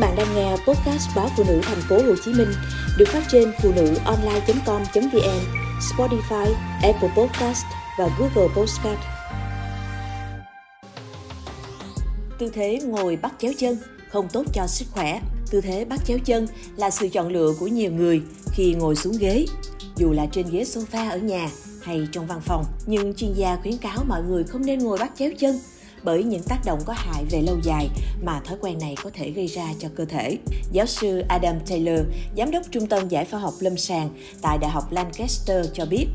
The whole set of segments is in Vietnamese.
bạn đang nghe podcast báo phụ nữ thành phố Hồ Chí Minh được phát trên phụ nữ online.com.vn, Spotify, Apple Podcast và Google Podcast. Tư thế ngồi bắt chéo chân không tốt cho sức khỏe. Tư thế bắt chéo chân là sự chọn lựa của nhiều người khi ngồi xuống ghế, dù là trên ghế sofa ở nhà hay trong văn phòng. Nhưng chuyên gia khuyến cáo mọi người không nên ngồi bắt chéo chân bởi những tác động có hại về lâu dài mà thói quen này có thể gây ra cho cơ thể. Giáo sư Adam Taylor, giám đốc Trung tâm Giải phẫu học lâm sàng tại Đại học Lancaster cho biết,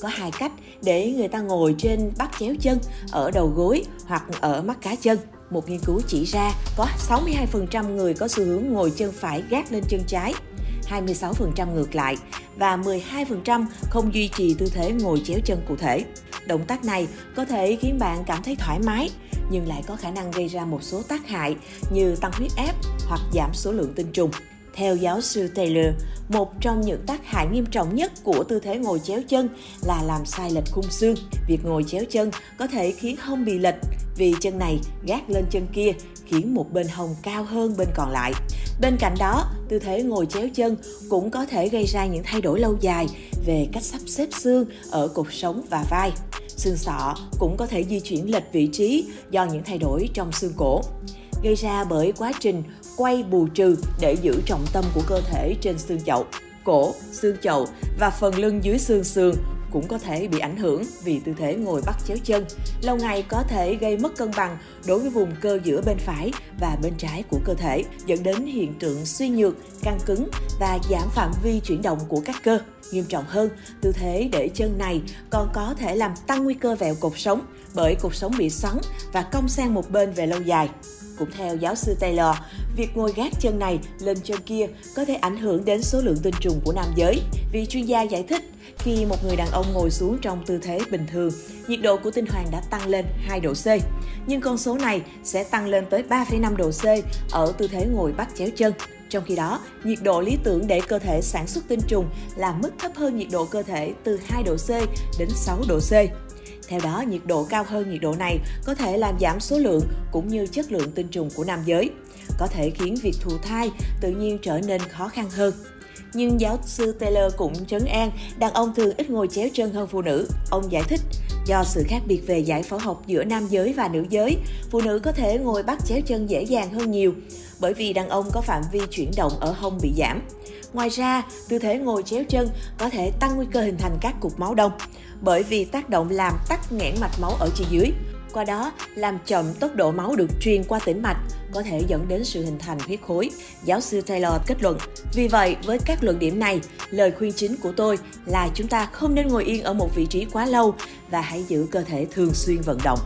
có hai cách để người ta ngồi trên bắt chéo chân ở đầu gối hoặc ở mắt cá chân. Một nghiên cứu chỉ ra có 62% người có xu hướng ngồi chân phải gác lên chân trái, 26% ngược lại và 12% không duy trì tư thế ngồi chéo chân cụ thể. Động tác này có thể khiến bạn cảm thấy thoải mái, nhưng lại có khả năng gây ra một số tác hại như tăng huyết áp hoặc giảm số lượng tinh trùng. Theo giáo sư Taylor, một trong những tác hại nghiêm trọng nhất của tư thế ngồi chéo chân là làm sai lệch khung xương. Việc ngồi chéo chân có thể khiến hông bị lệch vì chân này gác lên chân kia khiến một bên hông cao hơn bên còn lại. Bên cạnh đó, tư thế ngồi chéo chân cũng có thể gây ra những thay đổi lâu dài về cách sắp xếp xương ở cột sống và vai. Xương sọ cũng có thể di chuyển lệch vị trí do những thay đổi trong xương cổ. Gây ra bởi quá trình quay bù trừ để giữ trọng tâm của cơ thể trên xương chậu, cổ, xương chậu và phần lưng dưới xương sườn cũng có thể bị ảnh hưởng vì tư thế ngồi bắt chéo chân. Lâu ngày có thể gây mất cân bằng đối với vùng cơ giữa bên phải và bên trái của cơ thể, dẫn đến hiện tượng suy nhược, căng cứng và giảm phạm vi chuyển động của các cơ. Nghiêm trọng hơn, tư thế để chân này còn có thể làm tăng nguy cơ vẹo cột sống bởi cột sống bị xoắn và cong sang một bên về lâu dài. Cũng theo giáo sư Taylor, việc ngồi gác chân này lên chân kia có thể ảnh hưởng đến số lượng tinh trùng của nam giới. Vì chuyên gia giải thích, khi một người đàn ông ngồi xuống trong tư thế bình thường, nhiệt độ của tinh hoàn đã tăng lên 2 độ C. Nhưng con số này sẽ tăng lên tới 3,5 độ C ở tư thế ngồi bắt chéo chân. Trong khi đó, nhiệt độ lý tưởng để cơ thể sản xuất tinh trùng là mức thấp hơn nhiệt độ cơ thể từ 2 độ C đến 6 độ C. Theo đó, nhiệt độ cao hơn nhiệt độ này có thể làm giảm số lượng cũng như chất lượng tinh trùng của nam giới, có thể khiến việc thụ thai tự nhiên trở nên khó khăn hơn. Nhưng giáo sư Taylor cũng trấn an, đàn ông thường ít ngồi chéo chân hơn phụ nữ. Ông giải thích, do sự khác biệt về giải phẫu học giữa nam giới và nữ giới, phụ nữ có thể ngồi bắt chéo chân dễ dàng hơn nhiều, bởi vì đàn ông có phạm vi chuyển động ở hông bị giảm. Ngoài ra, tư thế ngồi chéo chân có thể tăng nguy cơ hình thành các cục máu đông bởi vì tác động làm tắc nghẽn mạch máu ở chi dưới. Qua đó, làm chậm tốc độ máu được truyền qua tĩnh mạch, có thể dẫn đến sự hình thành huyết khối. Giáo sư Taylor kết luận. Vì vậy, với các luận điểm này, lời khuyên chính của tôi là chúng ta không nên ngồi yên ở một vị trí quá lâu và hãy giữ cơ thể thường xuyên vận động.